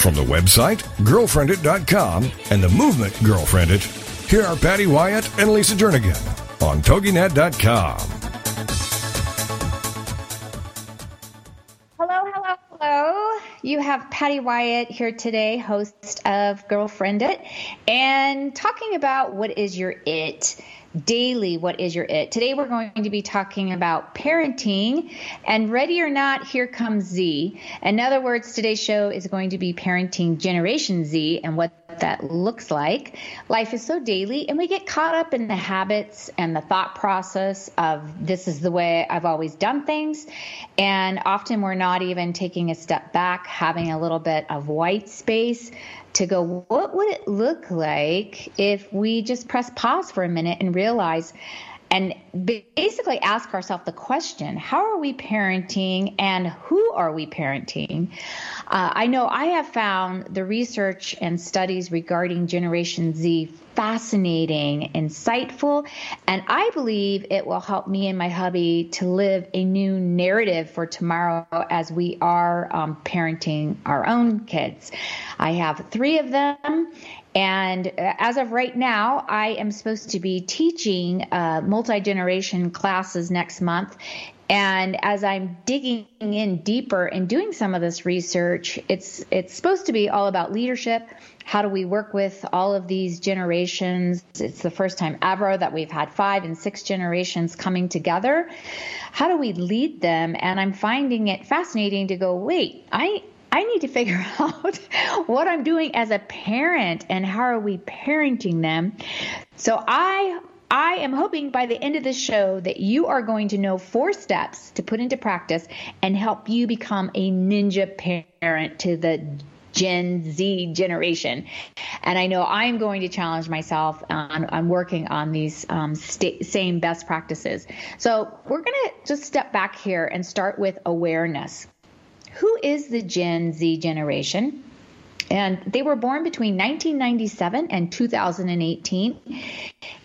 From the website, girlfriendit.com, and the movement Girlfriendit, here are Patty Wyatt and Lisa Jernigan on TogiNet.com. Hello, hello, hello. You have Patty Wyatt here today, host of Girlfriendit, and talking about what is your it daily what is your it. Today we're going to be talking about parenting and ready or not here comes z. In other words today's show is going to be parenting generation z and what that looks like. Life is so daily and we get caught up in the habits and the thought process of this is the way i've always done things and often we're not even taking a step back having a little bit of white space to go, what would it look like if we just press pause for a minute and realize and basically ask ourselves the question how are we parenting and who are we parenting? Uh, I know I have found the research and studies regarding Generation Z fascinating, insightful, and I believe it will help me and my hubby to live a new narrative for tomorrow as we are um, parenting our own kids. I have three of them, and uh, as of right now, I am supposed to be teaching uh, multi generation classes next month. And as I'm digging in deeper and doing some of this research, it's it's supposed to be all about leadership. How do we work with all of these generations? It's the first time ever that we've had five and six generations coming together. How do we lead them? And I'm finding it fascinating to go, wait, I I need to figure out what I'm doing as a parent and how are we parenting them. So I I am hoping by the end of this show that you are going to know four steps to put into practice and help you become a ninja parent to the Gen Z generation. And I know I'm going to challenge myself on, on working on these um, st- same best practices. So we're going to just step back here and start with awareness. Who is the Gen Z generation? And they were born between 1997 and 2018.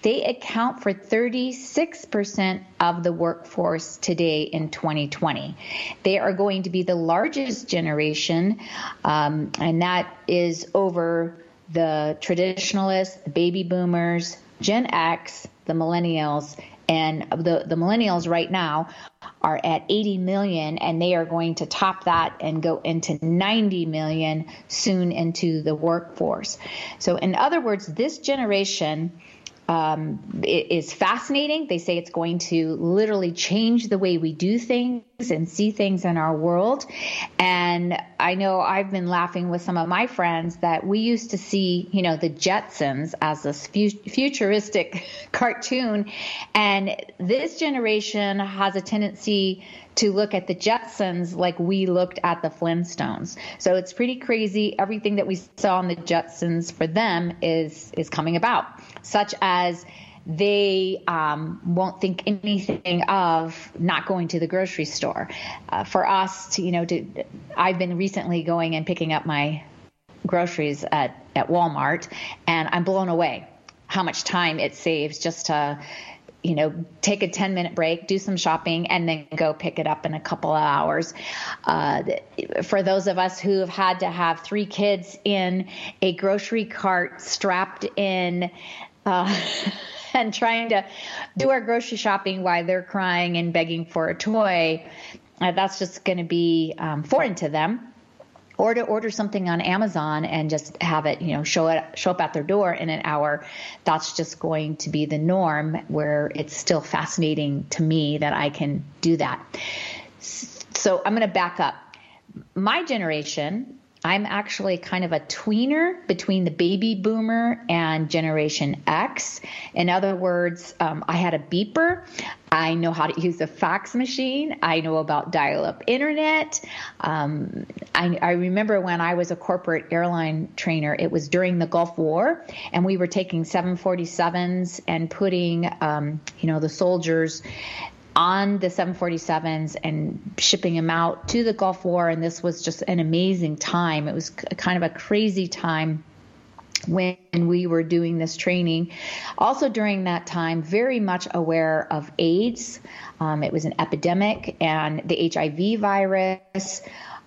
They account for 36% of the workforce today in 2020. They are going to be the largest generation, um, and that is over the traditionalists, the baby boomers, Gen X, the millennials, and the, the millennials right now are at 80 million and they are going to top that and go into 90 million soon into the workforce. So in other words, this generation um, is fascinating. They say it's going to literally change the way we do things and see things in our world. And I know I've been laughing with some of my friends that we used to see, you know, the Jetsons as this futuristic cartoon. And this generation has a tendency to look at the Jetsons like we looked at the Flintstones. So it's pretty crazy. Everything that we saw in the Jetsons for them is is coming about, such as they um, won't think anything of not going to the grocery store. Uh, for us, to, you know, to, I've been recently going and picking up my groceries at, at Walmart, and I'm blown away how much time it saves just to you know, take a 10 minute break, do some shopping, and then go pick it up in a couple of hours. Uh, for those of us who have had to have three kids in a grocery cart strapped in, uh, and trying to do our grocery shopping while they're crying and begging for a toy, uh, that's just going to be um, foreign to them or to order something on Amazon and just have it, you know, show it show up at their door in an hour. That's just going to be the norm where it's still fascinating to me that I can do that. So I'm going to back up. My generation I'm actually kind of a tweener between the baby boomer and Generation X. In other words, um, I had a beeper. I know how to use a fax machine. I know about dial up internet. Um, I, I, remember when I was a corporate airline trainer, it was during the Gulf War, and we were taking 747s and putting, um, you know, the soldiers on the 747s and shipping them out to the Gulf War. And this was just an amazing time. It was kind of a crazy time when we were doing this training. Also, during that time, very much aware of AIDS. Um, it was an epidemic, and the HIV virus.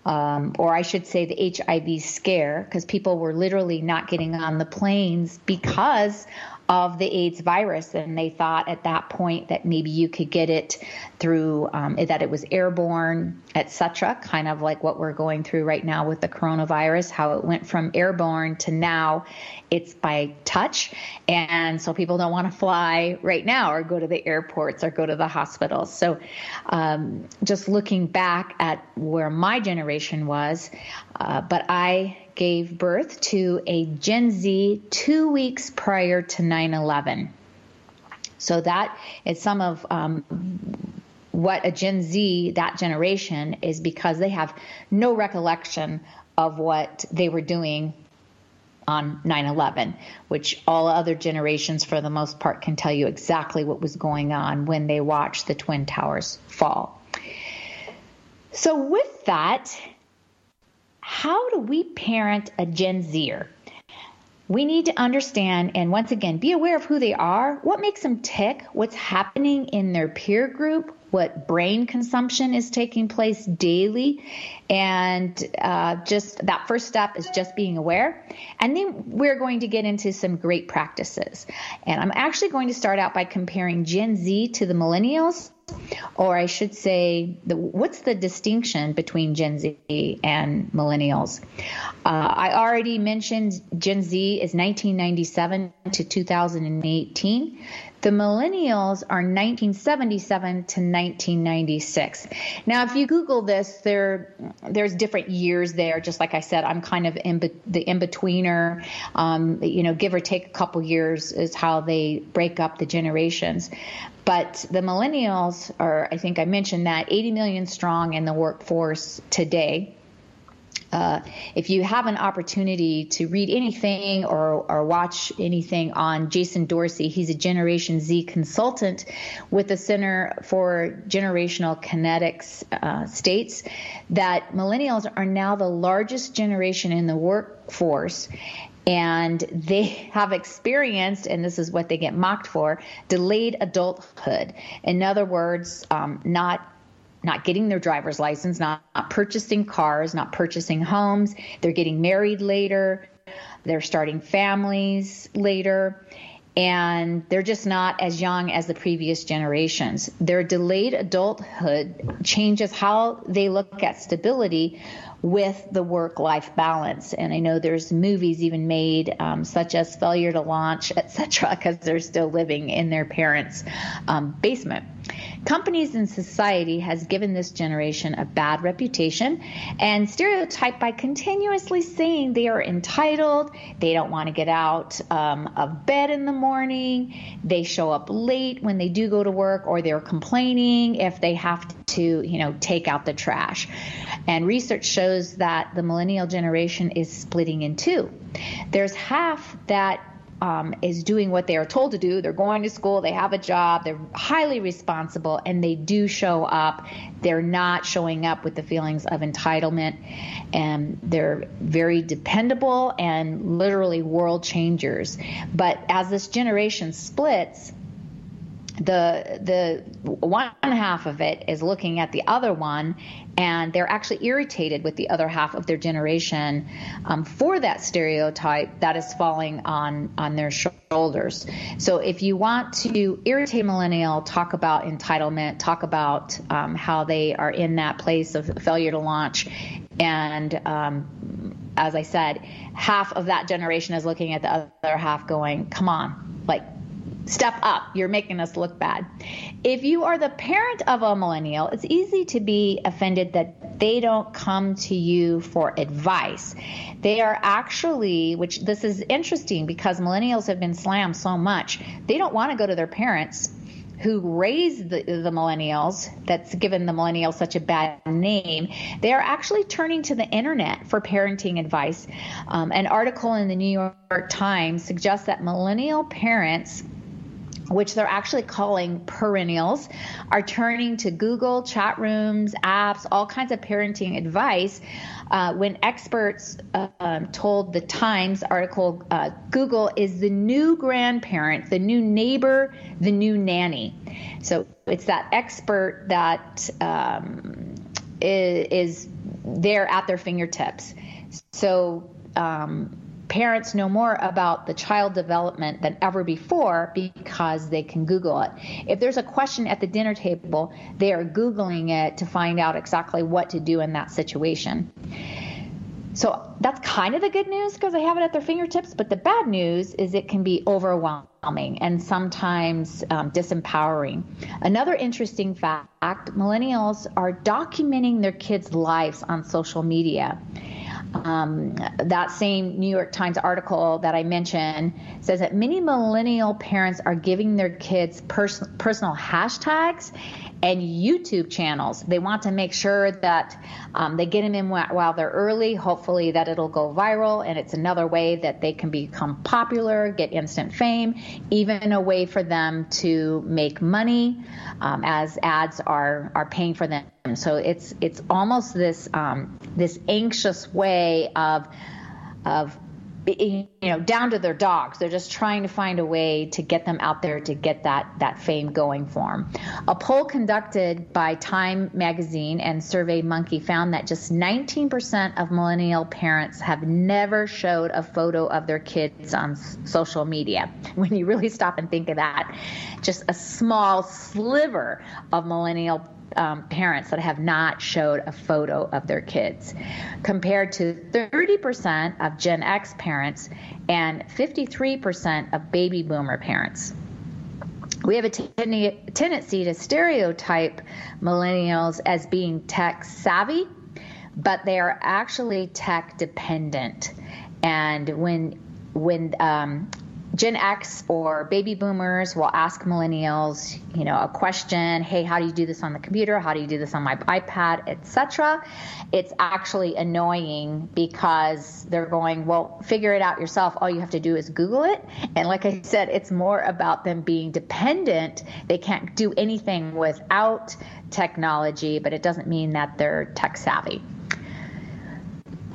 Um, or I should say the HIV scare, because people were literally not getting on the planes because of the AIDS virus, and they thought at that point that maybe you could get it through um, that it was airborne, etc. Kind of like what we're going through right now with the coronavirus, how it went from airborne to now it's by touch, and so people don't want to fly right now or go to the airports or go to the hospitals. So, um, just looking back at where my generation was, uh, but I gave birth to a Gen Z two weeks prior to 9 11. So that is some of um, what a Gen Z, that generation, is because they have no recollection of what they were doing on 9 11, which all other generations, for the most part, can tell you exactly what was going on when they watched the Twin Towers fall. So, with that, how do we parent a Gen Zer? We need to understand and once again be aware of who they are, what makes them tick, what's happening in their peer group, what brain consumption is taking place daily, and uh, just that first step is just being aware. And then we're going to get into some great practices. And I'm actually going to start out by comparing Gen Z to the millennials or I should say, the, what's the distinction between Gen Z and millennials? Uh, I already mentioned Gen Z is 1997 to 2018. The millennials are 1977 to 1996. Now, if you Google this, there there's different years there. Just like I said, I'm kind of in be, the in betweener. Um, you know, give or take a couple years is how they break up the generations. But the millennials are, I think I mentioned that, 80 million strong in the workforce today. Uh, if you have an opportunity to read anything or, or watch anything on Jason Dorsey, he's a Generation Z consultant with the Center for Generational Kinetics, uh, states that millennials are now the largest generation in the workforce and they have experienced, and this is what they get mocked for, delayed adulthood. In other words, um, not not getting their driver's license, not, not purchasing cars, not purchasing homes. They're getting married later. They're starting families later and they're just not as young as the previous generations. Their delayed adulthood changes how they look at stability with the work life balance. And I know there's movies even made, um, such as Failure to Launch, etc., because they're still living in their parents' um, basement. Companies and society has given this generation a bad reputation and stereotyped by continuously saying they are entitled, they don't want to get out um, of bed in the morning, they show up late when they do go to work, or they're complaining if they have to, you know, take out the trash. And research shows that the millennial generation is splitting in two. There's half that um, is doing what they are told to do. They're going to school, they have a job, they're highly responsible, and they do show up. They're not showing up with the feelings of entitlement, and they're very dependable and literally world changers. But as this generation splits, the the one half of it is looking at the other one and they're actually irritated with the other half of their generation um, for that stereotype that is falling on on their shoulders. So if you want to irritate millennial talk about entitlement talk about um, how they are in that place of failure to launch and um, as i said half of that generation is looking at the other half going come on like Step up. You're making us look bad. If you are the parent of a millennial, it's easy to be offended that they don't come to you for advice. They are actually, which this is interesting because millennials have been slammed so much, they don't want to go to their parents who raised the, the, millennials, that's given the millennials such a bad name, they are actually turning to the internet for parenting advice. Um, an article in the New York Times suggests that millennial parents which they're actually calling perennials, are turning to Google, chat rooms, apps, all kinds of parenting advice. Uh, when experts uh, um, told the Times article, uh, Google is the new grandparent, the new neighbor, the new nanny. So it's that expert that um, is, is there at their fingertips. So um, parents know more about the child development than ever before because they can Google it. If there's a question at the dinner table, they are Googling it to find out exactly what to do in that situation. So that's kind of the good news because they have it at their fingertips. But the bad news is it can be overwhelming and sometimes um, disempowering. Another interesting fact millennials are documenting their kids' lives on social media. Um, that same New York Times article that I mentioned says that many millennial parents are giving their kids pers- personal hashtags and YouTube channels. They want to make sure that um, they get them in while they're early, hopefully, that it'll go viral. And it's another way that they can become popular, get instant fame, even a way for them to make money um, as ads are, are paying for them. So it's, it's almost this, um, this anxious way of, of you know down to their dogs. They're just trying to find a way to get them out there to get that that fame going for them a poll conducted by time magazine and survey monkey found that just 19% of millennial parents have never showed a photo of their kids on social media. When you really stop and think of that just a small sliver of millennial um, parents that have not showed a photo of their kids, compared to 30% of Gen X parents and 53% of baby boomer parents. We have a ten- tendency to stereotype millennials as being tech savvy, but they are actually tech dependent. And when when um, Gen X or baby boomers will ask millennials, you know, a question, hey, how do you do this on the computer? How do you do this on my iPad, etc. It's actually annoying because they're going, well, figure it out yourself. All you have to do is Google it. And like I said, it's more about them being dependent. They can't do anything without technology, but it doesn't mean that they're tech savvy.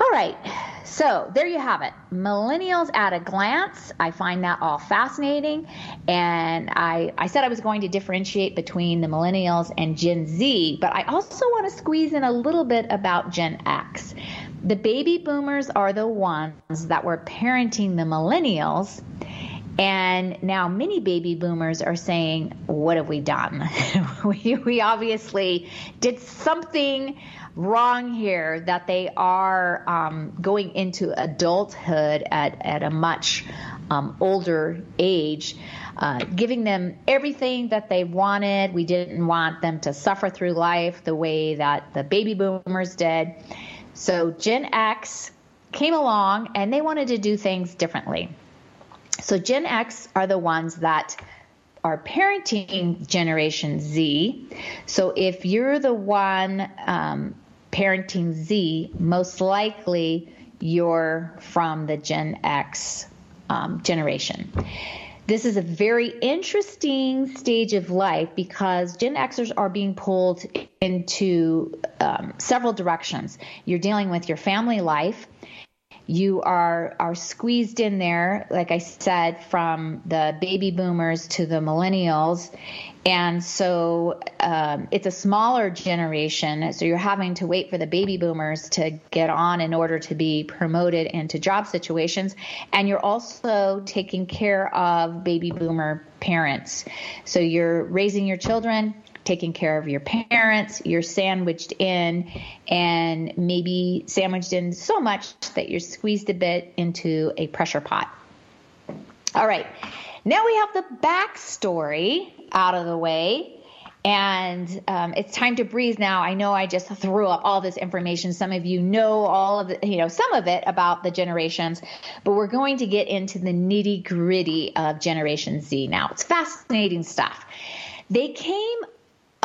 All right. So there you have it. Millennials at a glance. I find that all fascinating. And I, I said I was going to differentiate between the millennials and Gen Z, but I also want to squeeze in a little bit about Gen X. The baby boomers are the ones that were parenting the millennials. And now many baby boomers are saying, What have we done? we, we obviously did something wrong here that they are um, going into adulthood at, at a much um, older age, uh, giving them everything that they wanted. We didn't want them to suffer through life the way that the baby boomers did. So Gen X came along and they wanted to do things differently. So Gen X are the ones that are parenting Generation Z. So if you're the one um, parenting Z, most likely you're from the Gen X um, generation. This is a very interesting stage of life because Gen Xers are being pulled into um, several directions. You're dealing with your family life, you are are squeezed in there like i said from the baby boomers to the millennials. And so um, it's a smaller generation so you're having to wait for the baby boomers to get on in order to be promoted into job situations. And you're also taking care of baby boomer parents. So you're raising your children taking care of your parents, you're sandwiched in, and maybe sandwiched in so much that you're squeezed a bit into a pressure pot. All right, now we have the backstory out of the way. And um, it's time to breathe now. I know I just threw up all this information. Some of you know all of the, you know, some of it about the generations, but we're going to get into the nitty gritty of Generation Z now. It's fascinating stuff. They came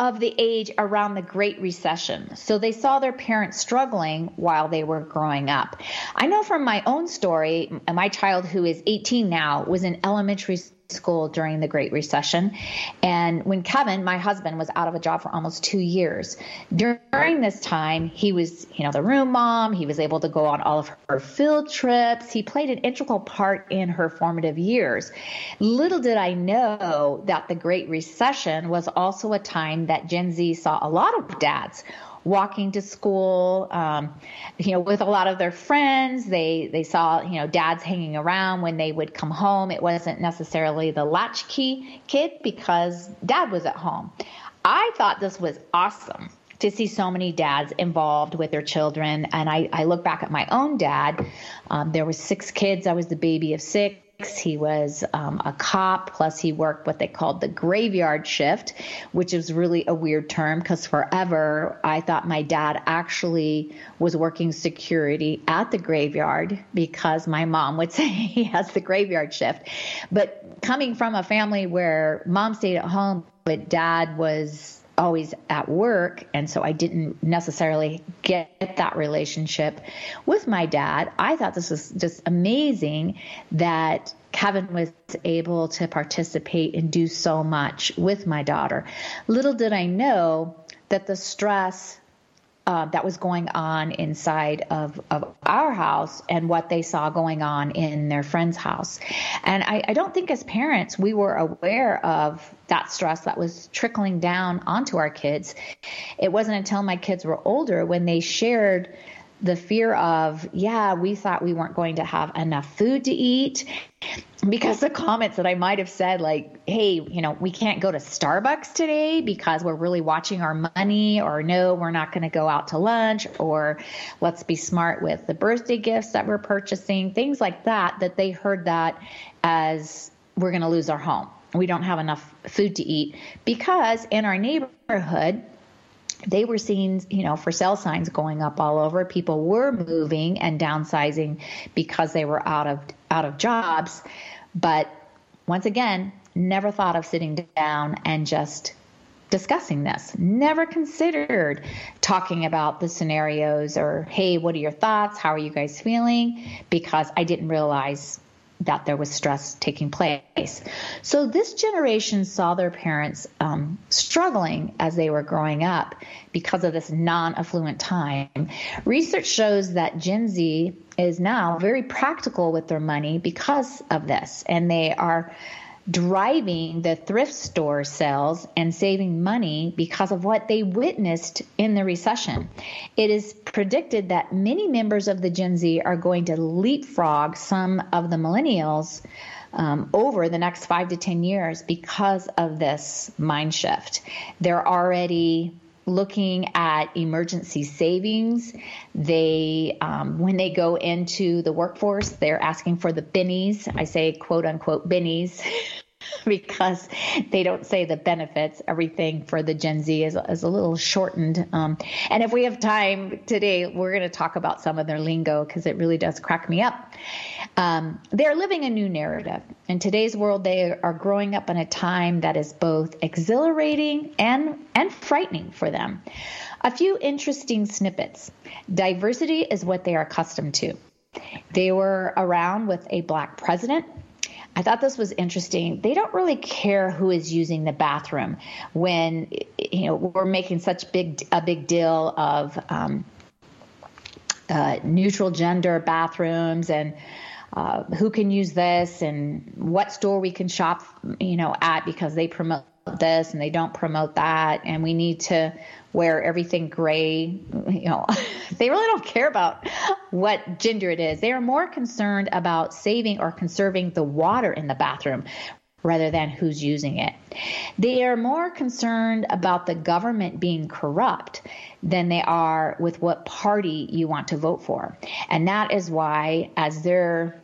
of the age around the Great Recession. So they saw their parents struggling while they were growing up. I know from my own story, my child who is 18 now was in elementary school during the Great Recession. And when Kevin, my husband, was out of a job for almost two years, during this time, he was, you know, the room mom. He was able to go on all of her field trips. He played an integral part in her formative years. Little did I know that the Great Recession was also a time that Gen Z saw a lot of dads walking to school, um, you know, with a lot of their friends. They they saw you know dads hanging around when they would come home. It wasn't necessarily the latchkey kid because dad was at home. I thought this was awesome to see so many dads involved with their children. And I, I look back at my own dad. Um, there were six kids. I was the baby of six. He was um, a cop, plus he worked what they called the graveyard shift, which is really a weird term because forever I thought my dad actually was working security at the graveyard because my mom would say he has the graveyard shift. But coming from a family where mom stayed at home, but dad was always at work and so I didn't necessarily get that relationship with my dad. I thought this was just amazing that Kevin was able to participate and do so much with my daughter. Little did I know that the stress uh, that was going on inside of, of our house and what they saw going on in their friend's house. And I, I don't think as parents we were aware of that stress that was trickling down onto our kids. It wasn't until my kids were older when they shared the fear of, yeah, we thought we weren't going to have enough food to eat. Because the comments that I might have said, like, hey, you know, we can't go to Starbucks today because we're really watching our money, or no, we're not going to go out to lunch, or let's be smart with the birthday gifts that we're purchasing, things like that, that they heard that as we're going to lose our home. We don't have enough food to eat because in our neighborhood, they were seeing, you know, for sale signs going up all over. People were moving and downsizing because they were out of out of jobs. But once again, never thought of sitting down and just discussing this. Never considered talking about the scenarios or, hey, what are your thoughts? How are you guys feeling? Because I didn't realize that there was stress taking place. So this generation saw their parents um, struggling as they were growing up because of this non affluent time. Research shows that Gen Z is now very practical with their money because of this, and they are driving the thrift store sales and saving money because of what they witnessed in the recession. It is predicted that many members of the Gen Z are going to leapfrog some of the millennials um, over the next five to 10 years because of this mind shift. They're already looking at emergency savings. They, um, when they go into the workforce, they're asking for the bennies. I say quote unquote bennies. because they don't say the benefits. Everything for the Gen Z is, is a little shortened. Um, and if we have time today, we're going to talk about some of their lingo because it really does crack me up. Um, they're living a new narrative. In today's world, they are growing up in a time that is both exhilarating and, and frightening for them. A few interesting snippets. Diversity is what they are accustomed to. They were around with a black president I thought this was interesting. They don't really care who is using the bathroom when you know we're making such big a big deal of um, uh, neutral gender bathrooms and uh, who can use this and what store we can shop you know at because they promote this and they don't promote that and we need to wear everything gray you know they really don't care about what gender it is. They are more concerned about saving or conserving the water in the bathroom rather than who's using it. They are more concerned about the government being corrupt than they are with what party you want to vote for. And that is why as they're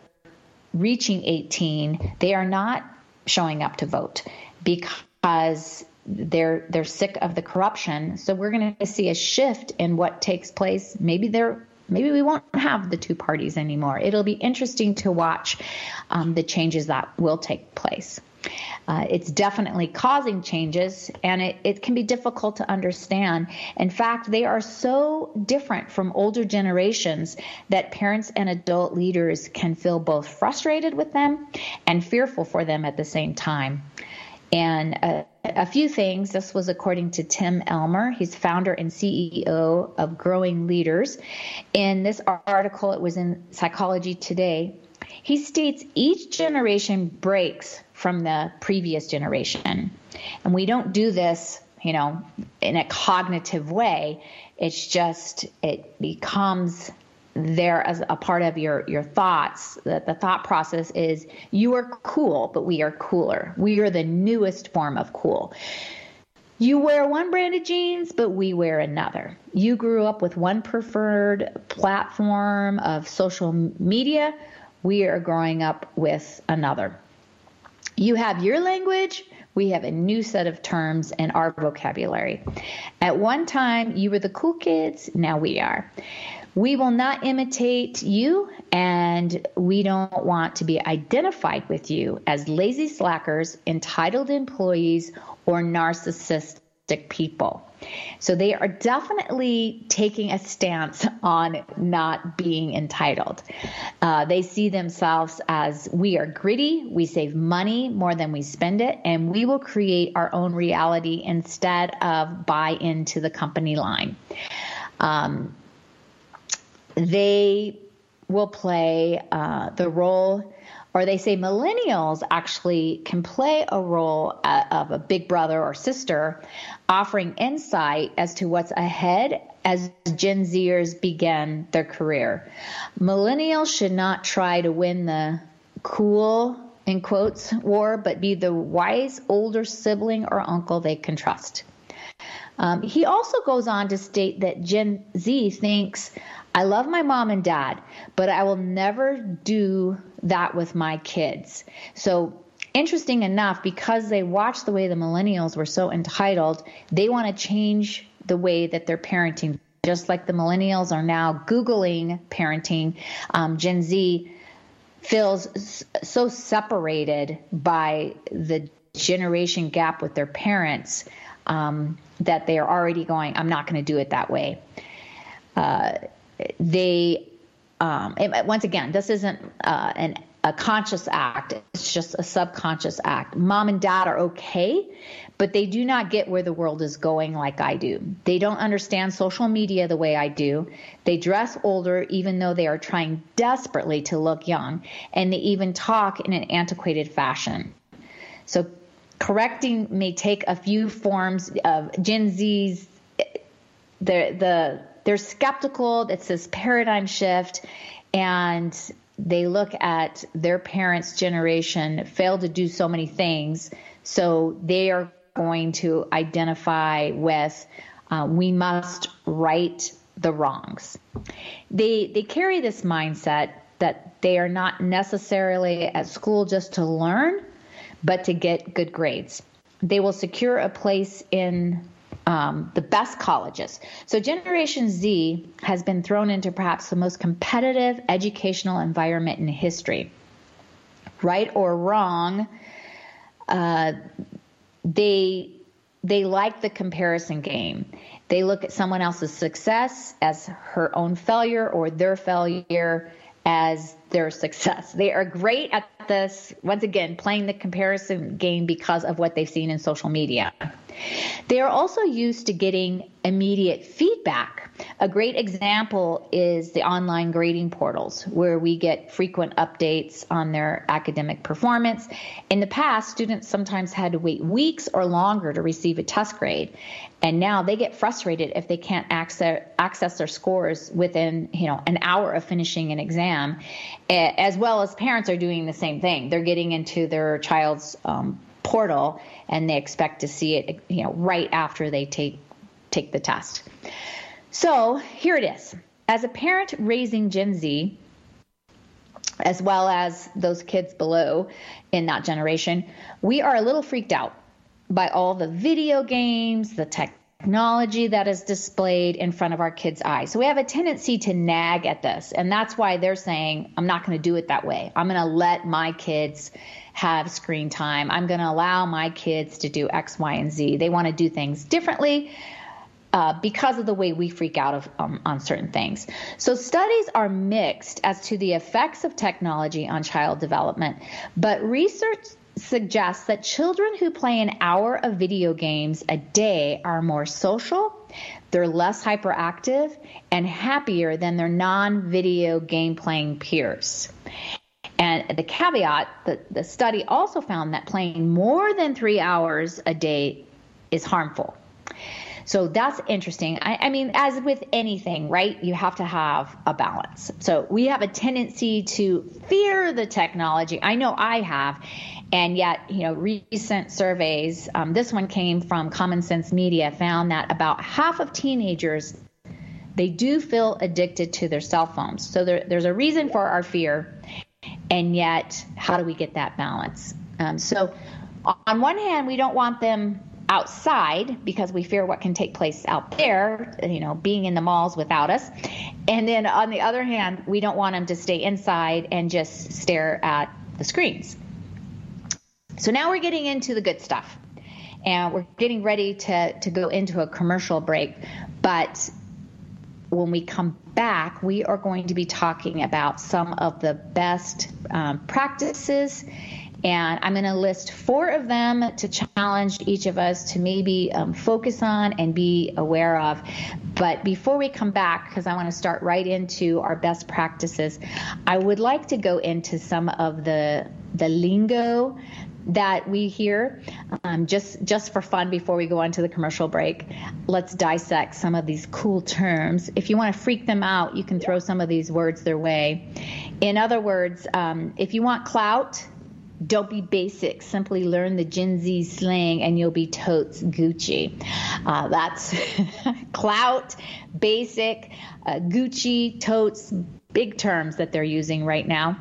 reaching 18 they are not showing up to vote because they're they're sick of the corruption. So we're going to see a shift in what takes place. Maybe they're maybe we won't have the two parties anymore. It'll be interesting to watch um, the changes that will take place. Uh, it's definitely causing changes and it, it can be difficult to understand. In fact, they are so different from older generations that parents and adult leaders can feel both frustrated with them and fearful for them at the same time. And uh, a few things. This was according to Tim Elmore. He's founder and CEO of Growing Leaders. In this article, it was in Psychology Today. He states each generation breaks from the previous generation. And we don't do this, you know, in a cognitive way. It's just, it becomes there as a part of your your thoughts that the thought process is you are cool but we are cooler. We are the newest form of cool. You wear one brand of jeans but we wear another. You grew up with one preferred platform of social media. We are growing up with another. You have your language. We have a new set of terms in our vocabulary. At one time, you were the cool kids, now we are. We will not imitate you, and we don't want to be identified with you as lazy slackers, entitled employees, or narcissistic people. So they are definitely taking a stance on not being entitled. Uh, they see themselves as we are gritty, we save money more than we spend it, and we will create our own reality instead of buy into the company line. Um, they will play uh, the role, or they say millennials actually can play a role uh, of a big brother or sister, offering insight as to what's ahead as Gen Zers begin their career. Millennials should not try to win the cool in quotes war, but be the wise older sibling or uncle they can trust. Um, he also goes on to state that Gen Z thinks I love my mom and dad, but I will never do that with my kids. So, interesting enough, because they watched the way the millennials were so entitled, they want to change the way that they're parenting. Just like the millennials are now Googling parenting, um, Gen Z feels so separated by the generation gap with their parents um, that they are already going, I'm not going to do it that way. Uh, they um, it, once again, this isn't uh, an, a conscious act. It's just a subconscious act. Mom and dad are okay, but they do not get where the world is going like I do. They don't understand social media the way I do. They dress older even though they are trying desperately to look young, and they even talk in an antiquated fashion. So correcting may take a few forms of Gen Z's the the they're skeptical. It's this paradigm shift, and they look at their parents' generation failed to do so many things, so they are going to identify with uh, we must right the wrongs. They they carry this mindset that they are not necessarily at school just to learn, but to get good grades. They will secure a place in um, the best colleges. So, Generation Z has been thrown into perhaps the most competitive educational environment in history. Right or wrong, uh, they they like the comparison game. They look at someone else's success as her own failure or their failure as their success. They are great at this, once again, playing the comparison game because of what they've seen in social media. They are also used to getting immediate feedback. A great example is the online grading portals, where we get frequent updates on their academic performance. In the past, students sometimes had to wait weeks or longer to receive a test grade, and now they get frustrated if they can't access, access their scores within you know an hour of finishing an exam, as well as parents are doing the same thing. They're getting into their child's um, portal and they expect to see it you know right after they take take the test. So, here it is. As a parent raising Gen Z, as well as those kids below in that generation, we are a little freaked out. by all the video games, the technology that is displayed in front of our kids' eyes. So we have a tendency to nag at this. And that's why they're saying, I'm not going to do it that way. I'm going to let my kids have screen time. I'm going to allow my kids to do X, Y, and Z. They want to do things differently. Uh, because of the way we freak out of, um, on certain things. So, studies are mixed as to the effects of technology on child development, but research suggests that children who play an hour of video games a day are more social, they're less hyperactive, and happier than their non video game playing peers. And the caveat the study also found that playing more than three hours a day is harmful. So that's interesting. I, I, mean, as with anything, right, you have to have a balance. So we have a tendency to fear the technology. I know I have. And yet, you know, recent surveys, um, this one came from Common Sense Media, found that about half of teenagers they do feel addicted to their cell phones. So there, there's a reason for our fear, and yet, how do we get that balance? Um, so, on one hand, we don't want them outside because we fear what can take place out there, you know, being in the malls without us. And then on the other hand, we don't want them to stay inside and just stare at the screens. So now we're getting into the good stuff. And we're getting ready to, to go into a commercial break. But when we come back, we are going to be talking about some of the best um, practices and I'm going to list four of them to challenge each of us to maybe um, focus on and be aware of. But before we come back, because I want to start right into our best practices, I would like to go into some of the the lingo that we hear um, just just for fun before we go on to the commercial break let's dissect some of these cool terms if you want to freak them out you can throw some of these words their way in other words um, if you want clout don't be basic. Simply learn the Gen Z slang and you'll be totes Gucci. Uh, that's clout, basic, uh, Gucci, totes, big terms that they're using right now.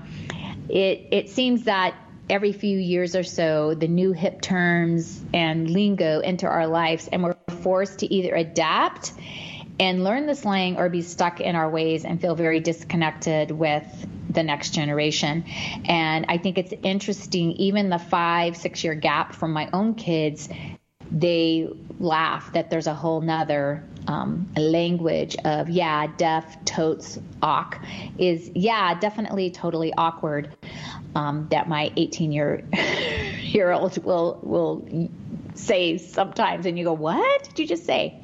It, it seems that every few years or so, the new hip terms and lingo enter our lives, and we're forced to either adapt and learn the slang or be stuck in our ways and feel very disconnected with the next generation. And I think it's interesting, even the five, six year gap from my own kids, they laugh that there's a whole nother um, language of yeah, def, totes, awk is yeah, definitely totally awkward. Um, that my 18 year year old will will say sometimes, and you go, "What did you just say?"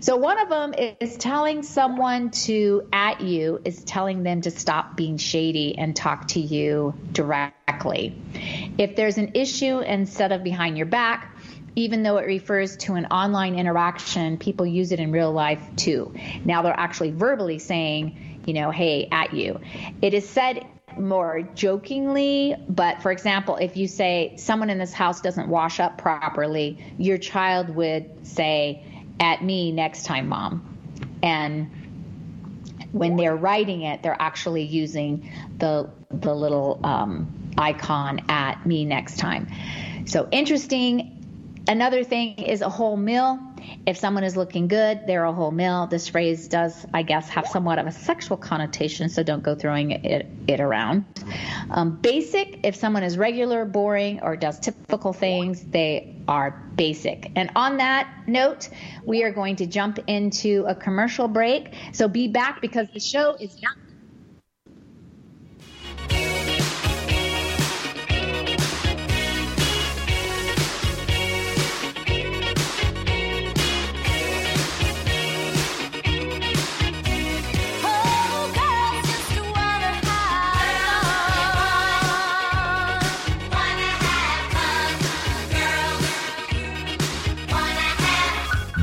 So one of them is telling someone to at you is telling them to stop being shady and talk to you directly. If there's an issue instead of behind your back, even though it refers to an online interaction, people use it in real life too. Now they're actually verbally saying, you know, hey, at you. It is said more jokingly, but for example, if you say someone in this house doesn't wash up properly, your child would say, at me next time, mom. And when they're writing it, they're actually using the the little um, icon at me next time. So interesting. Another thing is a whole meal. If someone is looking good, they're a whole meal. This phrase does, I guess, have somewhat of a sexual connotation, so don't go throwing it, it around. Um, basic, if someone is regular, boring, or does typical things, they are basic. And on that note, we are going to jump into a commercial break. So be back because the show is not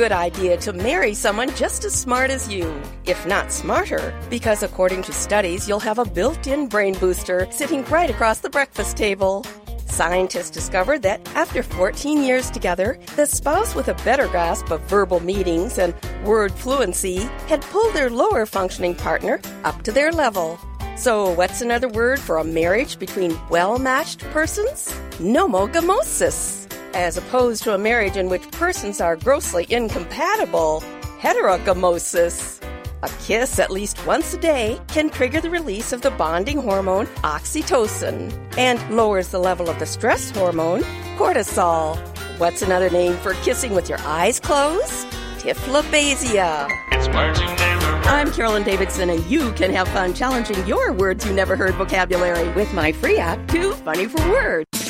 Good idea to marry someone just as smart as you, if not smarter, because according to studies, you'll have a built in brain booster sitting right across the breakfast table. Scientists discovered that after 14 years together, the spouse with a better grasp of verbal meanings and word fluency had pulled their lower functioning partner up to their level. So, what's another word for a marriage between well matched persons? Homogamosis. As opposed to a marriage in which persons are grossly incompatible, heterogamosis. A kiss at least once a day can trigger the release of the bonding hormone oxytocin and lowers the level of the stress hormone cortisol. What's another name for kissing with your eyes closed? Typhlobasia. It's words you never heard. I'm Carolyn Davidson, and you can have fun challenging your words you never heard vocabulary with my free app, Too Funny for Words.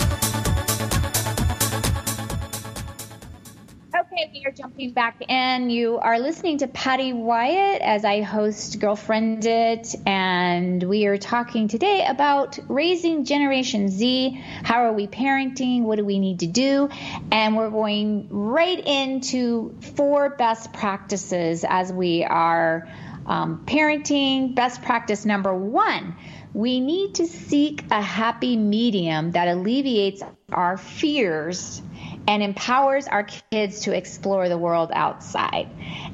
Jumping back in. You are listening to Patty Wyatt as I host GirlfriendIT, and we are talking today about raising Generation Z. How are we parenting? What do we need to do? And we're going right into four best practices as we are um, parenting. Best practice number one we need to seek a happy medium that alleviates our fears and empowers our kids to explore the world outside,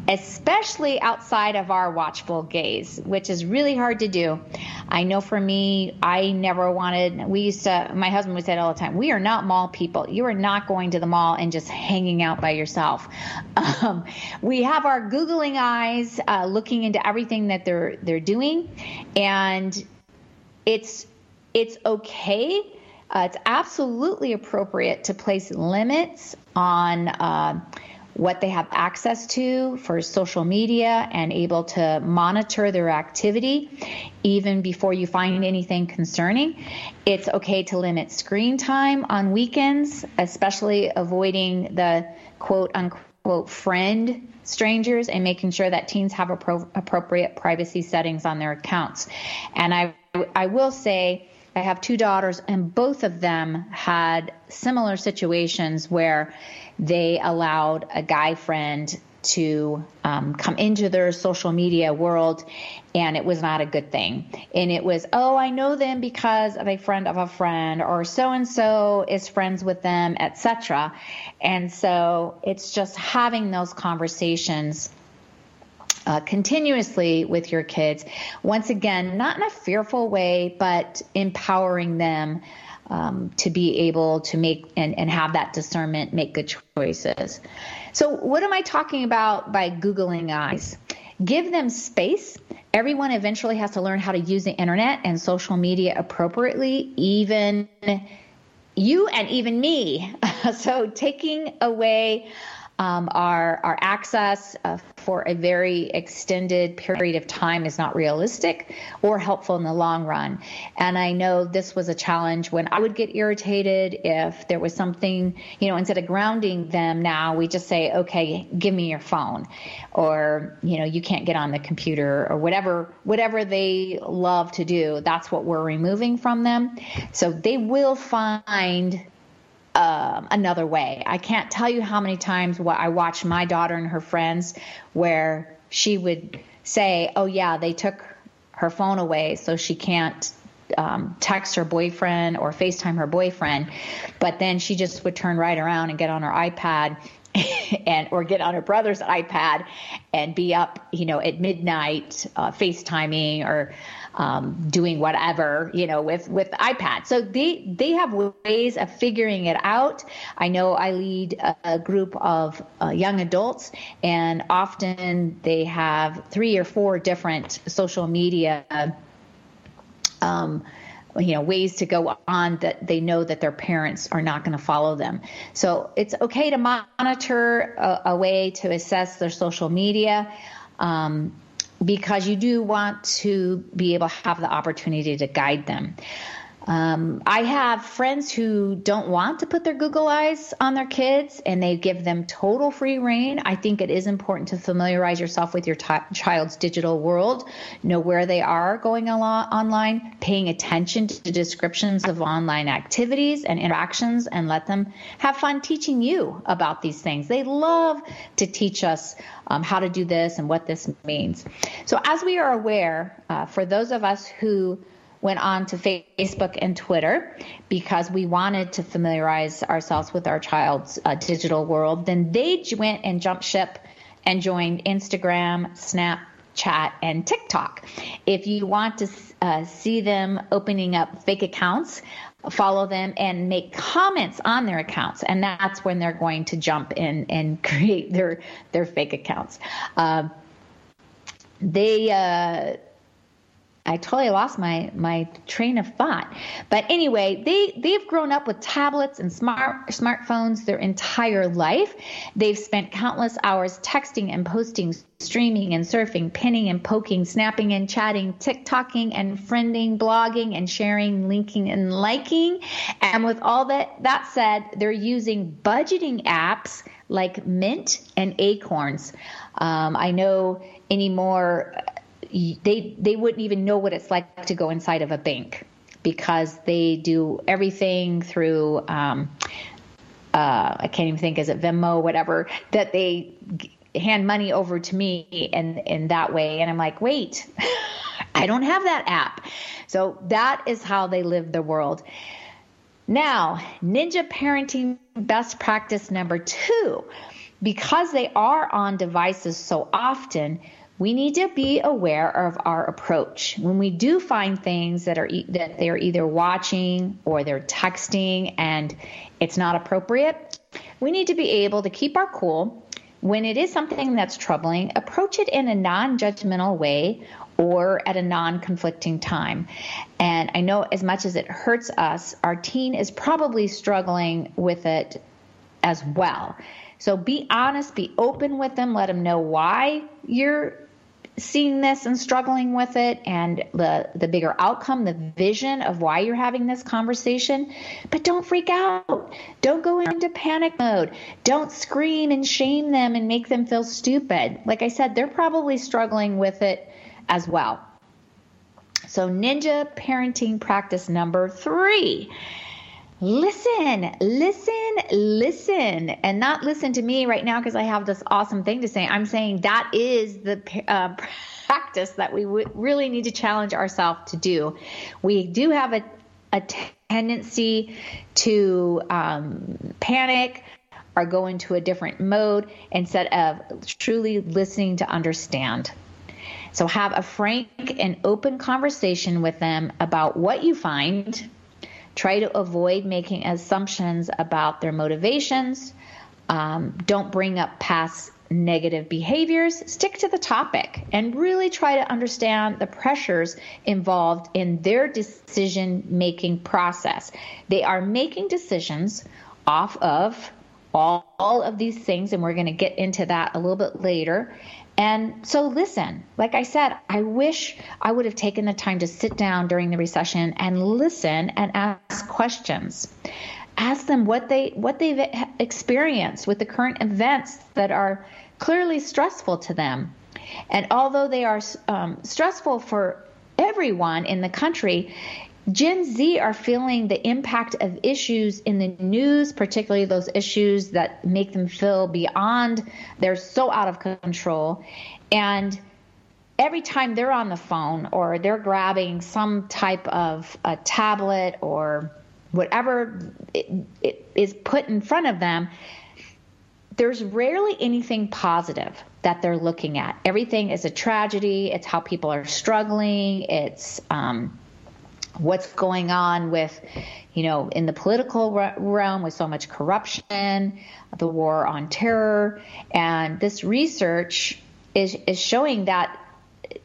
especially outside of our watchful gaze, which is really hard to do. I know for me, I never wanted, we used to, my husband would say all the time, we are not mall people. You are not going to the mall and just hanging out by yourself. Um, we have our Googling eyes uh, looking into everything that they're, they're doing. And it's, it's okay uh, it's absolutely appropriate to place limits on uh, what they have access to for social media and able to monitor their activity even before you find anything concerning. It's okay to limit screen time on weekends, especially avoiding the quote unquote friend strangers and making sure that teens have appro- appropriate privacy settings on their accounts. And I I will say I have two daughters, and both of them had similar situations where they allowed a guy friend to um, come into their social media world, and it was not a good thing. And it was, oh, I know them because of a friend of a friend, or so and so is friends with them, etc. And so it's just having those conversations uh, continuously with your kids. Once again, not in a fearful way, but empowering them um, to be able to make and, and have that discernment, make good choices. So, what am I talking about by Googling eyes? Give them space. Everyone eventually has to learn how to use the internet and social media appropriately, even you and even me. so, taking away um, our, our access uh, for a very extended period of time is not realistic or helpful in the long run. And I know this was a challenge when I would get irritated if there was something, you know, instead of grounding them now, we just say, okay, give me your phone or, you know, you can't get on the computer or whatever, whatever they love to do. That's what we're removing from them. So they will find um, another way. I can't tell you how many times what I watched my daughter and her friends where she would say, "Oh yeah, they took her phone away, so she can't um, text her boyfriend or FaceTime her boyfriend," but then she just would turn right around and get on her iPad and or get on her brother's iPad and be up, you know, at midnight uh, FaceTiming or um, doing whatever, you know, with with iPad. So they they have ways of figuring it out. I know I lead a, a group of uh, young adults, and often they have three or four different social media. Um, you know ways to go on that they know that their parents are not going to follow them so it's okay to monitor a, a way to assess their social media um, because you do want to be able to have the opportunity to guide them. Um, I have friends who don't want to put their Google eyes on their kids and they give them total free rein. I think it is important to familiarize yourself with your t- child's digital world, know where they are going online, paying attention to descriptions of online activities and interactions, and let them have fun teaching you about these things. They love to teach us um, how to do this and what this means. So, as we are aware, uh, for those of us who went on to Facebook and Twitter because we wanted to familiarize ourselves with our child's uh, digital world. Then they went and jumped ship and joined Instagram, Snapchat, and TikTok. If you want to uh, see them opening up fake accounts, follow them and make comments on their accounts and that's when they're going to jump in and create their their fake accounts uh, they uh, I totally lost my my train of thought. But anyway, they they've grown up with tablets and smart smartphones their entire life. They've spent countless hours texting and posting, streaming and surfing, pinning and poking, snapping and chatting, TikToking and friending, blogging and sharing, linking and liking. And with all that that said, they're using budgeting apps like Mint and Acorns. Um, I know anymore they they wouldn't even know what it's like to go inside of a bank because they do everything through um, uh, I can't even think is it Venmo whatever that they hand money over to me and in that way. And I'm like wait I don't have that app. So that is how they live the world. Now ninja parenting best practice number two because they are on devices so often we need to be aware of our approach. When we do find things that are that they are either watching or they're texting and it's not appropriate, we need to be able to keep our cool. When it is something that's troubling, approach it in a non-judgmental way or at a non-conflicting time. And I know as much as it hurts us, our teen is probably struggling with it as well. So be honest, be open with them, let them know why you're seeing this and struggling with it and the the bigger outcome the vision of why you're having this conversation. But don't freak out. Don't go into panic mode. Don't scream and shame them and make them feel stupid. Like i said they're probably struggling with it as well. So ninja parenting practice number 3 listen, listen, listen, and not listen to me right now because I have this awesome thing to say. I'm saying that is the uh, practice that we w- really need to challenge ourselves to do. We do have a, a tendency to um, panic or go into a different mode instead of truly listening to understand. So have a frank and open conversation with them about what you find Try to avoid making assumptions about their motivations. Um, don't bring up past negative behaviors. Stick to the topic and really try to understand the pressures involved in their decision making process. They are making decisions off of all, all of these things, and we're going to get into that a little bit later. And so, listen, like I said, I wish I would have taken the time to sit down during the recession and listen and ask questions. Ask them what they what they've experienced with the current events that are clearly stressful to them. And although they are um, stressful for everyone in the country, Gen Z are feeling the impact of issues in the news, particularly those issues that make them feel beyond, they're so out of control. And every time they're on the phone or they're grabbing some type of a tablet or whatever it, it is put in front of them, there's rarely anything positive that they're looking at. Everything is a tragedy. It's how people are struggling. It's, um, what's going on with, you know, in the political realm with so much corruption, the war on terror, and this research is is showing that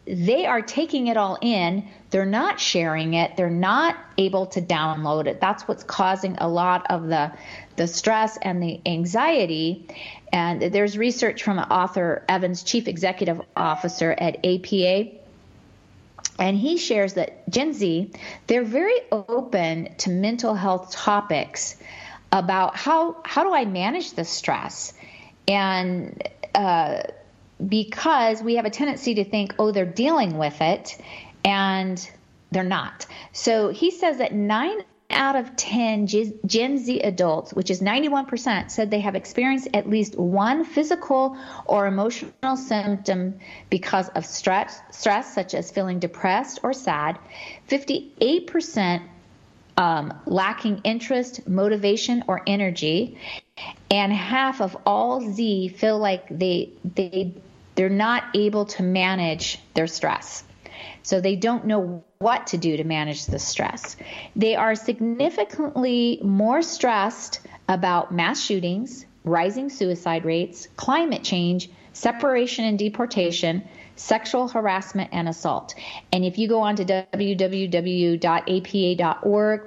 they are taking it all in. They're not sharing it. They're not able to download it. That's what's causing a lot of the the stress and the anxiety. And there's research from Arthur Evans, chief executive officer at APA, and he shares that Gen Z, they're very open to mental health topics about how how do I manage the stress, and uh, because we have a tendency to think, oh, they're dealing with it, and they're not. So he says that nine out of 10 Gen Z adults, which is 91%, said they have experienced at least one physical or emotional symptom because of stress, stress such as feeling depressed or sad. 58% um, lacking interest, motivation, or energy. And half of all Z feel like they they they're not able to manage their stress. So they don't know what to do to manage the stress. They are significantly more stressed about mass shootings, rising suicide rates, climate change, separation and deportation, sexual harassment and assault. And if you go on to www.apa.org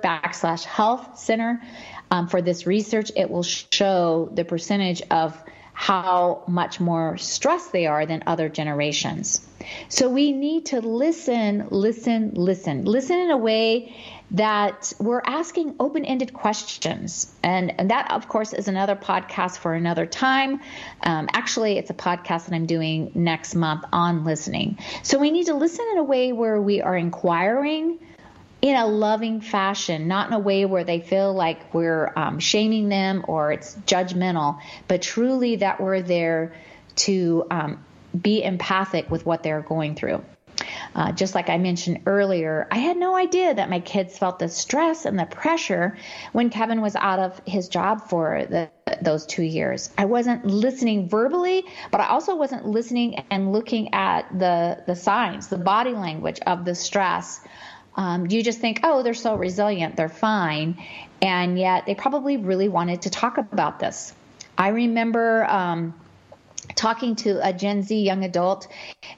backslash health center um, for this research, it will show the percentage of how much more stressed they are than other generations. So we need to listen, listen, listen. Listen in a way that we're asking open ended questions. And, and, that, of course, is another podcast for another time. Um, actually, it's a podcast that I'm doing next month on listening. So we need to listen in a way where we are inquiring in a loving fashion, not in a way where they feel like we're um, shaming them or it's judgmental, but truly that we're there to um, be empathic with what they're going through. Uh, just like I mentioned earlier, I had no idea that my kids felt the stress and the pressure when Kevin was out of his job for the, those two years. I wasn't listening verbally, but I also wasn't listening and looking at the the signs, the body language of the stress um, you just think, oh, they're so resilient, they're fine. And yet they probably really wanted to talk about this. I remember um, talking to a Gen Z young adult,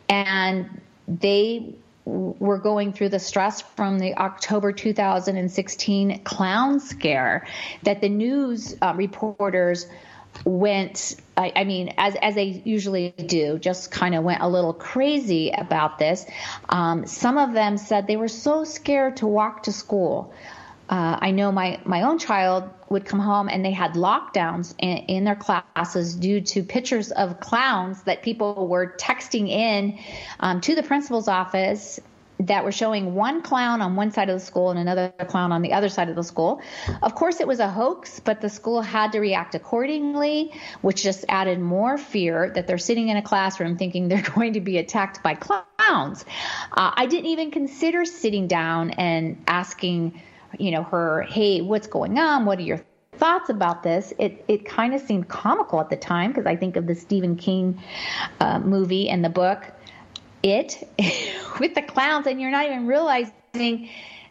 and they were going through the stress from the October 2016 clown scare that the news uh, reporters went I, I, mean as as they usually do just kind of went a little crazy about this. Um, some of them said they were so scared to walk to school. Uh, I know my my own child would come home and they had lockdowns in, in their classes due to pictures of clowns that people were texting in um, to the principal's office that were showing one clown on one side of the school and another clown on the other side of the school. Of course, it was a hoax, but the school had to react accordingly, which just added more fear that they're sitting in a classroom thinking they're going to be attacked by clowns. Uh, I didn't even consider sitting down and asking, you know, her, hey, what's going on? What are your thoughts about this, it, it kind of seemed comical at the time because I think of the Stephen King uh, movie and the book it with the clowns and you're not even realizing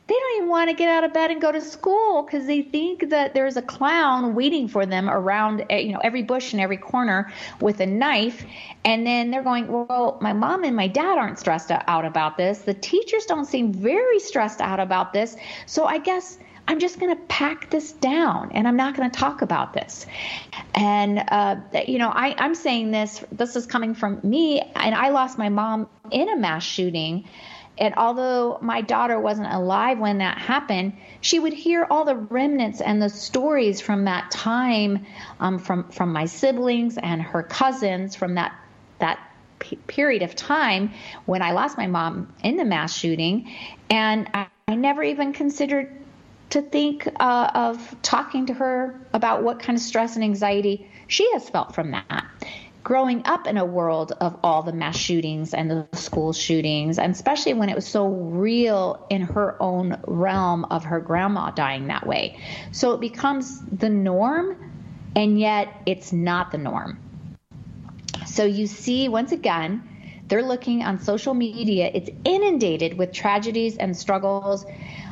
they don't even want to get out of bed and go to school because they think that there's a clown waiting for them around eh, you know every bush and every corner with a knife. And then they're going well my mom and my dad aren't stressed out about this. The teachers don't seem very stressed out about this. So i guess I'm just going to pack this down and I'm not going to talk about this. And, uh, you know, I, I'm saying this, this is coming from me, and I lost my mom in a mass shooting. And although my daughter wasn't alive when that happened, she would hear all the remnants and the stories from that time um, from from my siblings and her cousins from that that p- period of time when I lost my mom in the mass shooting, and I, I never even considered to think uh, of talking to her about what kind of stress and anxiety she has felt from that. Growing up in a world of all the mass shootings and the school shootings, and especially when it was so real in her own realm of her grandma dying that way. So it becomes the norm, and yet it's not the norm. So you see, once again, they're looking on social media, it's inundated with tragedies and struggles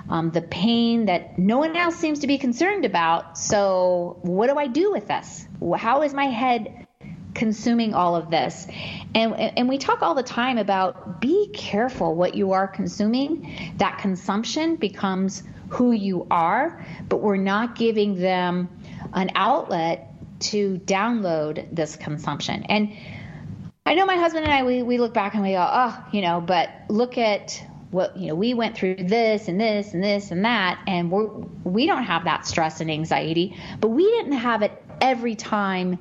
um, the pain that no one else seems to be concerned about. So, what do I do with this? How is my head consuming all of this. And, and we talk all the time about be careful what you are consuming. That consumption becomes who you are, but we're not giving them an outlet to download this consumption. And I know my husband and I, we, we look back and we go, oh, you know, but look at what, you know, we went through this and this and this and that, and we're, we don't have that stress and anxiety, but we didn't have it every time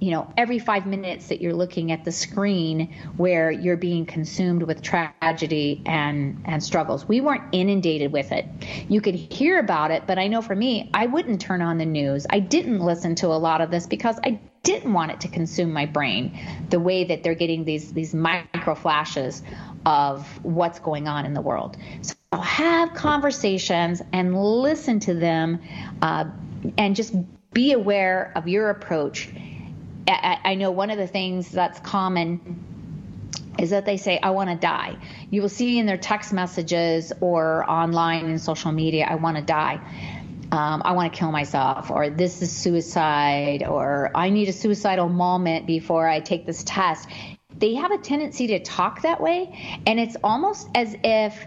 you know, every five minutes that you're looking at the screen where you're being consumed with tragedy and, and struggles. We weren't inundated with it. You could hear about it, but I know for me, I wouldn't turn on the news. I didn't listen to a lot of this because I didn't want it to consume my brain the way that they're getting these, these micro flashes of what's going on in the world. So have conversations and listen to them uh, and just be aware of your approach I, I know one of the things that's common is that they say, I want to die. You will see in their text messages or online in social media, I want to die. Um, I want to kill myself, or this is suicide, or I need a suicidal moment before I take this test. They have a tendency to talk that way, and it's almost as if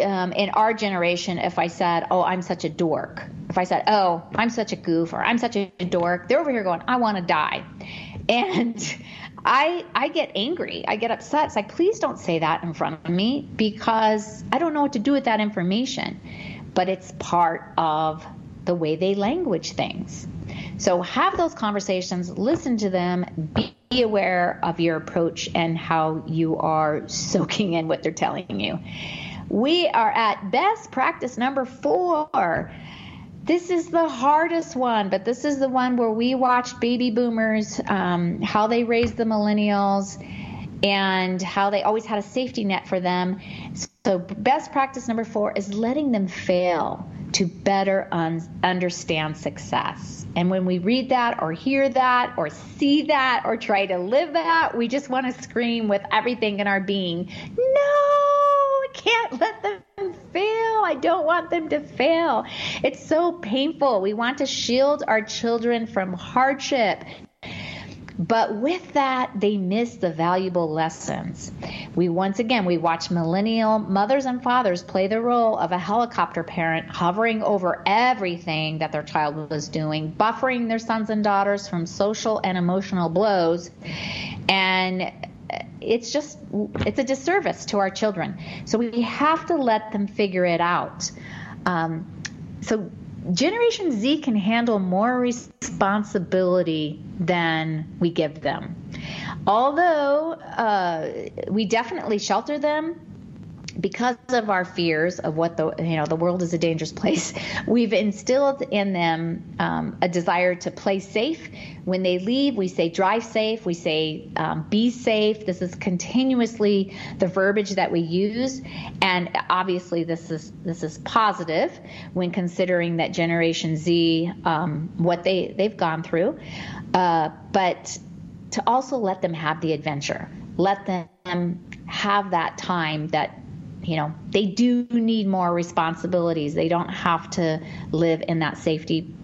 um, in our generation, if I said, Oh, I'm such a dork, if I said, Oh, I'm such a goof, or I'm such a dork, they're over here going, I want to die. And I I get angry. I get upset. It's like, please don't say that in front of me because I don't know what to do with that information. But it's part of the way they language things. So have those conversations, listen to them, be aware of your approach and how you are soaking in what they're telling you. We are at best practice number four. This is the hardest one, but this is the one where we watched baby boomers, um, how they raised the millennials, and how they always had a safety net for them. So, best practice number four is letting them fail to better un- understand success. And when we read that or hear that or see that or try to live that, we just want to scream with everything in our being, No, I can't let them fail. I don't want them to fail. It's so painful. We want to shield our children from hardship. But with that, they miss the valuable lessons. We once again we watch millennial mothers and fathers play the role of a helicopter parent hovering over everything that their child was doing, buffering their sons and daughters from social and emotional blows. And it's just it's a disservice to our children. So we have to let them figure it out. Um, so Generation Z can handle more responsibility than we give them. Although uh, we definitely shelter them because of our fears of what the you know the world is a dangerous place we've instilled in them um, a desire to play safe. When they leave we say drive safe. We say um, be safe. This is continuously the verbiage that we use. And obviously this is this is positive when considering that generation z um, what they they've gone through. Uh, but to also let them have the adventure. Let them have that time that you know, they do need more responsibilities. They don't have to live in that safety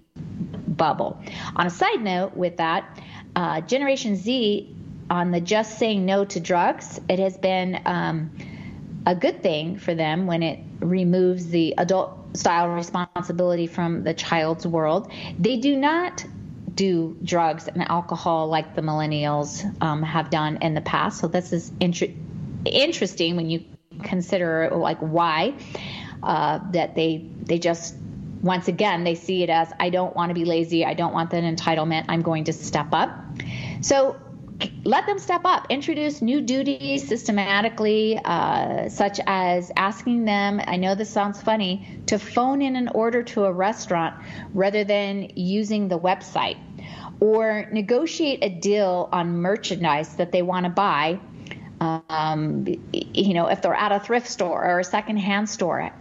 bubble. On a side note, with that, uh, Generation Z on the just saying no to drugs, it has been um, a good thing for them when it removes the adult style responsibility from the child's world. They do not do drugs and alcohol like the millennials um, have done in the past. So this is inter- interesting when you consider like why uh, that they they just once again they see it as I don't want to be lazy, I don't want that entitlement, I'm going to step up. So let them step up. Introduce new duties systematically, uh, such as asking them, I know this sounds funny, to phone in an order to a restaurant rather than using the website, or negotiate a deal on merchandise that they want to buy um, you know, if they're at a thrift store or a secondhand store,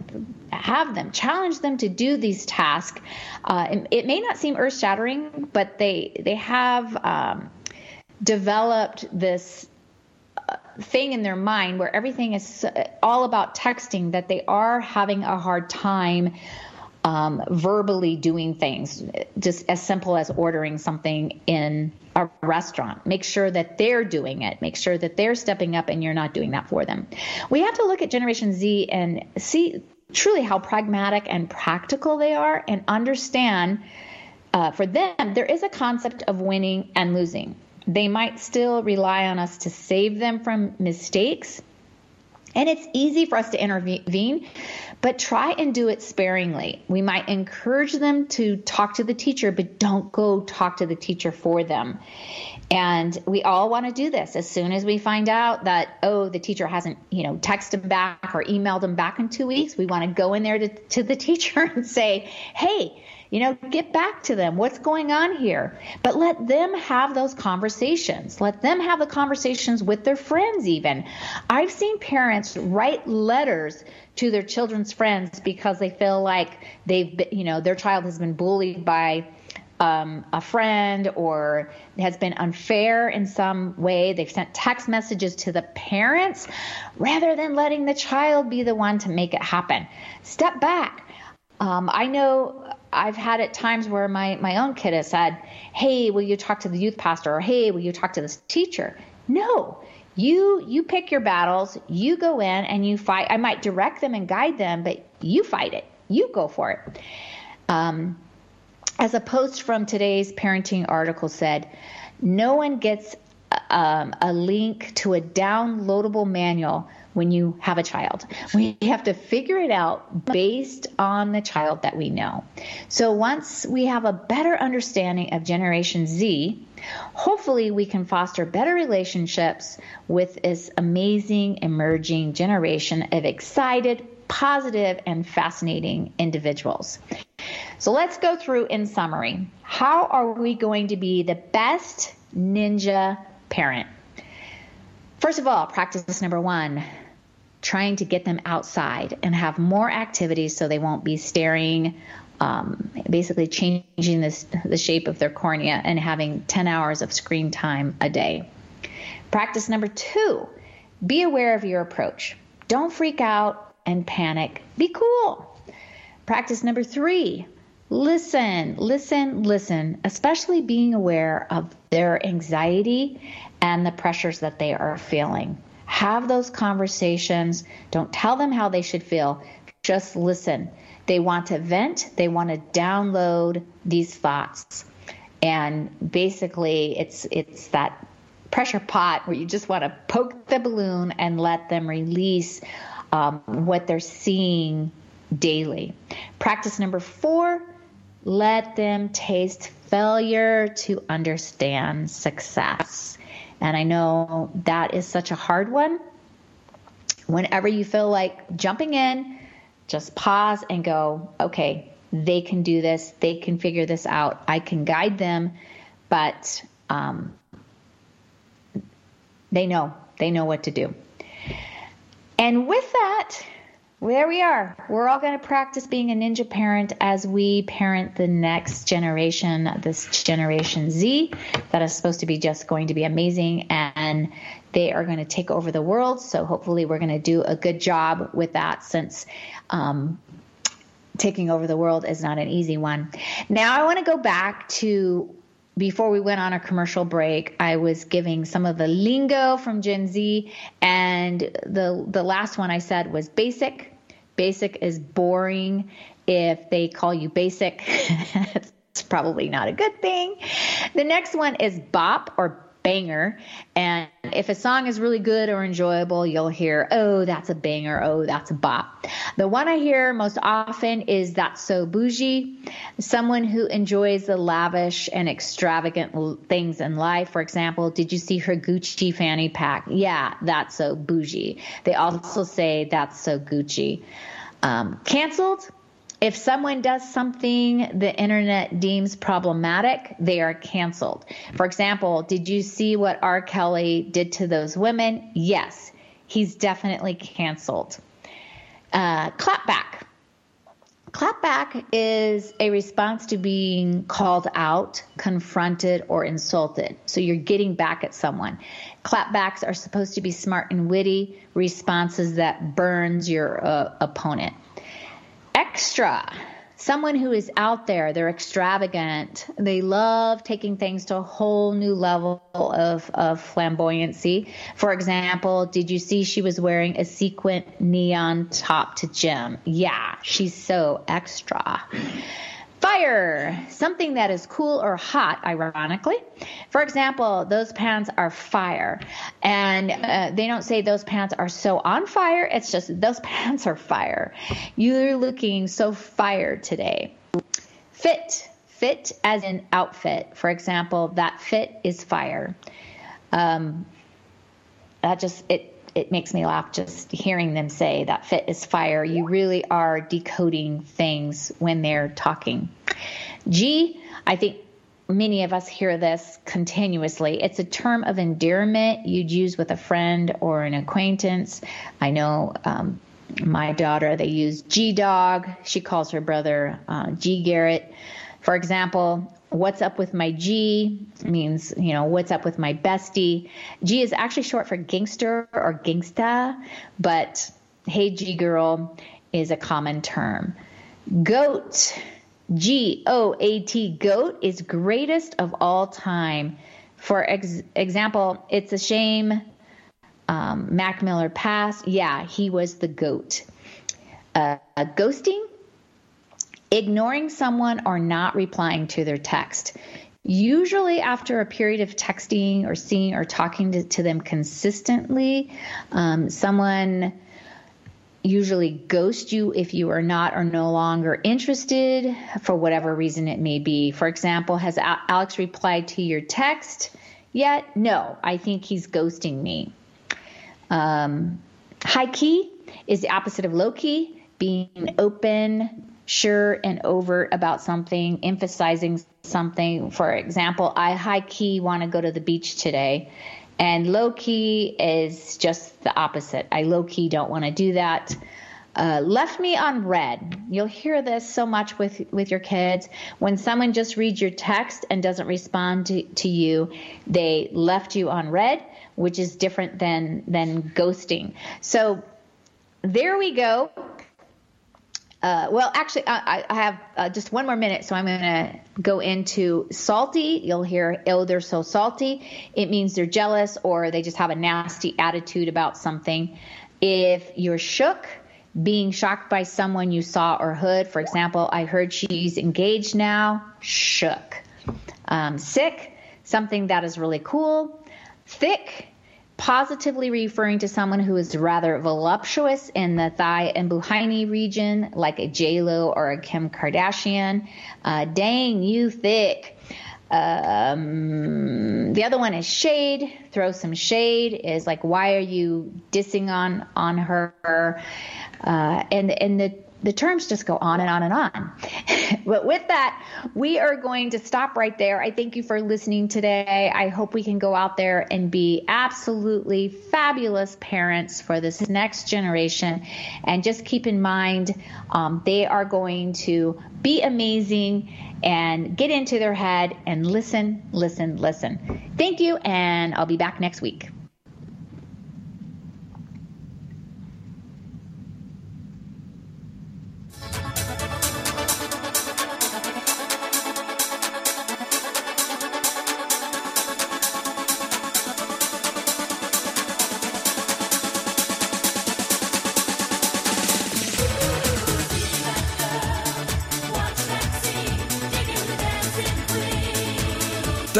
have them challenge them to do these tasks. Uh, it, may not seem earth-shattering, but they they have um, developed this uh, thing in their mind where everything is all about texting that they are having a hard time um, verbally doing things, just as simple as ordering something in a restaurant. Make sure that they're doing it. Make sure that they're stepping up and you're not doing that for them. We have to look at Generation Z and see truly how pragmatic and practical they are and understand uh, for them, there is a concept of winning and losing. They might still rely on us to save them from mistakes. And it's easy for us to intervene, but try and do it sparingly. We might encourage them to talk to the teacher, but don't go talk to the teacher for them. And we all want to do this as soon as we find out that, oh, the teacher hasn't, you know, texted them back or emailed them back in two weeks. We want to go in there to, to the teacher and say, hey, you know, get back to them. What's going on here? But let them have those conversations. Let them have the conversations with their friends, even. I've seen parents write letters to their children's friends because they feel like they've, you know, their child has been bullied by um, a friend or has been unfair in some way. They've sent text messages to the parents rather than letting the child be the one to make it happen. Step back. Um, I know I've had at times where my, my own kid has said, Hey, will you talk to the youth pastor? Or Hey, will you talk to this teacher? No. You you pick your battles, you go in and you fight. I might direct them and guide them, but you fight it. You go for it. Um, as a post from today's parenting article said, no one gets um, a link to a downloadable manual when you have a child. We have to figure it out based on the child that we know. So once we have a better understanding of Generation Z, hopefully we can foster better relationships with this amazing emerging generation of excited, positive, and fascinating individuals. So let's go through in summary. How are we going to be the best ninja parent? First of all, practice number one trying to get them outside and have more activities so they won't be staring, um, basically changing this, the shape of their cornea and having 10 hours of screen time a day. Practice number two be aware of your approach. Don't freak out and panic. Be cool. Practice number three listen, listen, listen, especially being aware of their anxiety and the pressures that they are feeling. Have those conversations. Don't tell them how they should feel. Just listen. They want to vent, they want to download these thoughts. And basically it's it's that pressure pot where you just want to poke the balloon and let them release um, what they're seeing daily. Practice number four let them taste failure to understand success. And I know that is such a hard one. Whenever you feel like jumping in, just pause and go, okay, they can do this, they can figure this out, I can guide them, but um, they know, they know what to do. And with that, there we are. We're all going to practice being a ninja parent as we parent the next generation, this generation Z, that is supposed to be just going to be amazing and they are going to take over the world. So hopefully, we're going to do a good job with that since um, taking over the world is not an easy one. Now, I want to go back to before we went on a commercial break, I was giving some of the lingo from Gen Z, and the the last one I said was basic. Basic is boring. If they call you basic, it's probably not a good thing. The next one is bop or banger. And if a song is really good or enjoyable, you'll hear, oh, that's a banger. Oh, that's a bop. The one I hear most often is that's so bougie. Someone who enjoys the lavish and extravagant things in life. For example, did you see her Gucci fanny pack? Yeah, that's so bougie. They also say that's so Gucci. Um, canceled if someone does something the internet deems problematic, they are canceled. For example, did you see what R. Kelly did to those women? Yes, he's definitely canceled. Uh, clapback. Clapback is a response to being called out, confronted, or insulted. So you're getting back at someone. Clapbacks are supposed to be smart and witty responses that burns your uh, opponent extra. someone who is out there, they're extravagant. They love taking things to a whole new level of, of flamboyancy. For example, did you see she was wearing a sequin neon top to gym? Yeah, she's so extra. Fire, something that is cool or hot, ironically. For example, those pants are fire. And uh, they don't say those pants are so on fire, it's just those pants are fire. You're looking so fire today. Fit, fit as in outfit. For example, that fit is fire. Um, that just, it, it makes me laugh just hearing them say that fit is fire. You really are decoding things when they're talking. G, I think many of us hear this continuously. It's a term of endearment you'd use with a friend or an acquaintance. I know um, my daughter, they use G Dog. She calls her brother uh, G Garrett. For example, what's up with my G means, you know, what's up with my bestie. G is actually short for gangster or gangsta, but hey, G girl is a common term. Goat, G O A T, goat is greatest of all time. For ex- example, it's a shame um, Mac Miller passed. Yeah, he was the goat. Uh, ghosting ignoring someone or not replying to their text. Usually, after a period of texting or seeing or talking to, to them consistently, um, someone usually ghosts you if you are not or no longer interested for whatever reason it may be. For example, has Alex replied to your text yet? No, I think he's ghosting me. Um, high key is the opposite of low key, being open, sure and overt about something, emphasizing something. For example, I high key want to go to the beach today. And low key is just the opposite. I low key don't want to do that. Uh, left me on read. You'll hear this so much with with your kids. When someone just reads your text and doesn't respond to, to you, they left you on read, which is different than than ghosting. So there we go. Uh, well, actually, I, I have uh, just one more minute, so I'm going to go into salty. You'll hear, oh, they're so salty. It means they're jealous or they just have a nasty attitude about something. If you're shook, being shocked by someone you saw or heard, for example, I heard she's engaged now, shook. Um, sick, something that is really cool. Thick, positively referring to someone who is rather voluptuous in the thigh and behind region, like a Lo or a Kim Kardashian. Uh, dang, you thick. Um, the other one is shade. Throw some shade. Is like, why are you dissing on on her? Uh, and and the the terms just go on and on and on. but with that, we are going to stop right there. I thank you for listening today. I hope we can go out there and be absolutely fabulous parents for this next generation. And just keep in mind, um, they are going to be amazing and get into their head and listen, listen, listen. Thank you, and I'll be back next week.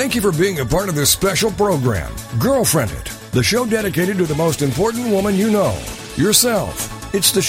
Thank you for being a part of this special program, GirlfriendIT, the show dedicated to the most important woman you know, yourself. It's the